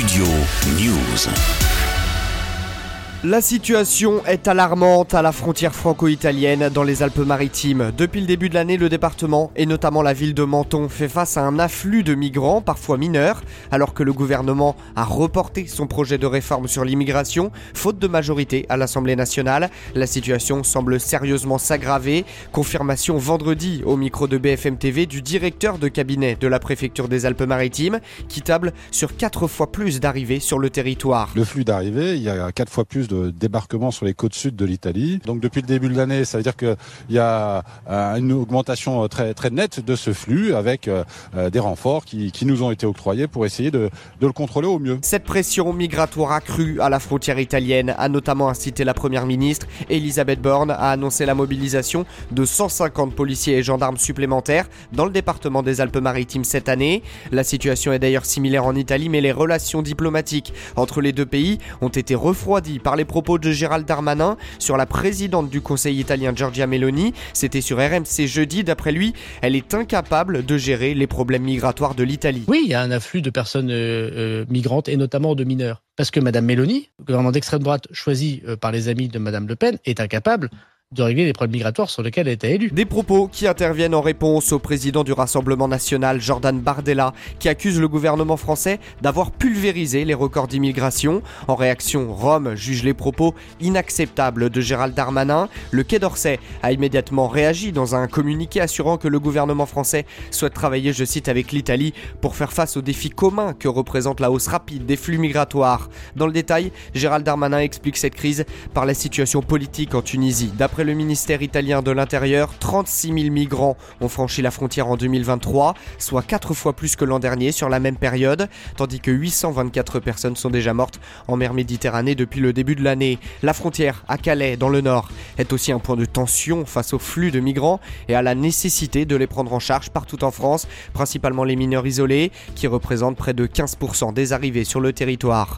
Studio News. La situation est alarmante à la frontière franco-italienne dans les Alpes-Maritimes. Depuis le début de l'année, le département et notamment la ville de Menton fait face à un afflux de migrants, parfois mineurs, alors que le gouvernement a reporté son projet de réforme sur l'immigration, faute de majorité à l'Assemblée nationale. La situation semble sérieusement s'aggraver. Confirmation vendredi au micro de BFM TV du directeur de cabinet de la préfecture des Alpes-Maritimes, qui table sur quatre fois plus d'arrivées sur le territoire. Le flux d'arrivées, il y a fois plus de débarquement sur les côtes sud de l'Italie. Donc depuis le début de l'année, ça veut dire qu'il y a euh, une augmentation très très nette de ce flux avec euh, euh, des renforts qui, qui, nous ont été octroyés pour essayer de, de, le contrôler au mieux. Cette pression migratoire accrue à la frontière italienne a notamment incité la première ministre Elisabeth Borne à annoncer la mobilisation de 150 policiers et gendarmes supplémentaires dans le département des Alpes-Maritimes cette année. La situation est d'ailleurs similaire en Italie, mais les relations diplomatiques entre les deux pays ont été refroidies par les propos de Gérald Darmanin sur la présidente du Conseil italien Giorgia Meloni. C'était sur RMC jeudi. D'après lui, elle est incapable de gérer les problèmes migratoires de l'Italie. Oui, il y a un afflux de personnes euh, euh, migrantes et notamment de mineurs. Parce que Madame Meloni, gouvernement d'extrême droite choisi euh, par les amis de Madame Le Pen, est incapable de régler les problèmes migratoires sur lesquels elle été élue. Des propos qui interviennent en réponse au président du Rassemblement national, Jordan Bardella, qui accuse le gouvernement français d'avoir pulvérisé les records d'immigration. En réaction, Rome juge les propos inacceptables de Gérald Darmanin. Le Quai d'Orsay a immédiatement réagi dans un communiqué assurant que le gouvernement français souhaite travailler, je cite, avec l'Italie pour faire face aux défis communs que représente la hausse rapide des flux migratoires. Dans le détail, Gérald Darmanin explique cette crise par la situation politique en Tunisie. Le ministère italien de l'Intérieur, 36 000 migrants ont franchi la frontière en 2023, soit 4 fois plus que l'an dernier sur la même période, tandis que 824 personnes sont déjà mortes en mer Méditerranée depuis le début de l'année. La frontière à Calais, dans le nord, est aussi un point de tension face au flux de migrants et à la nécessité de les prendre en charge partout en France, principalement les mineurs isolés, qui représentent près de 15% des arrivées sur le territoire.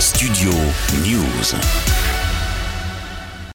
Studio News.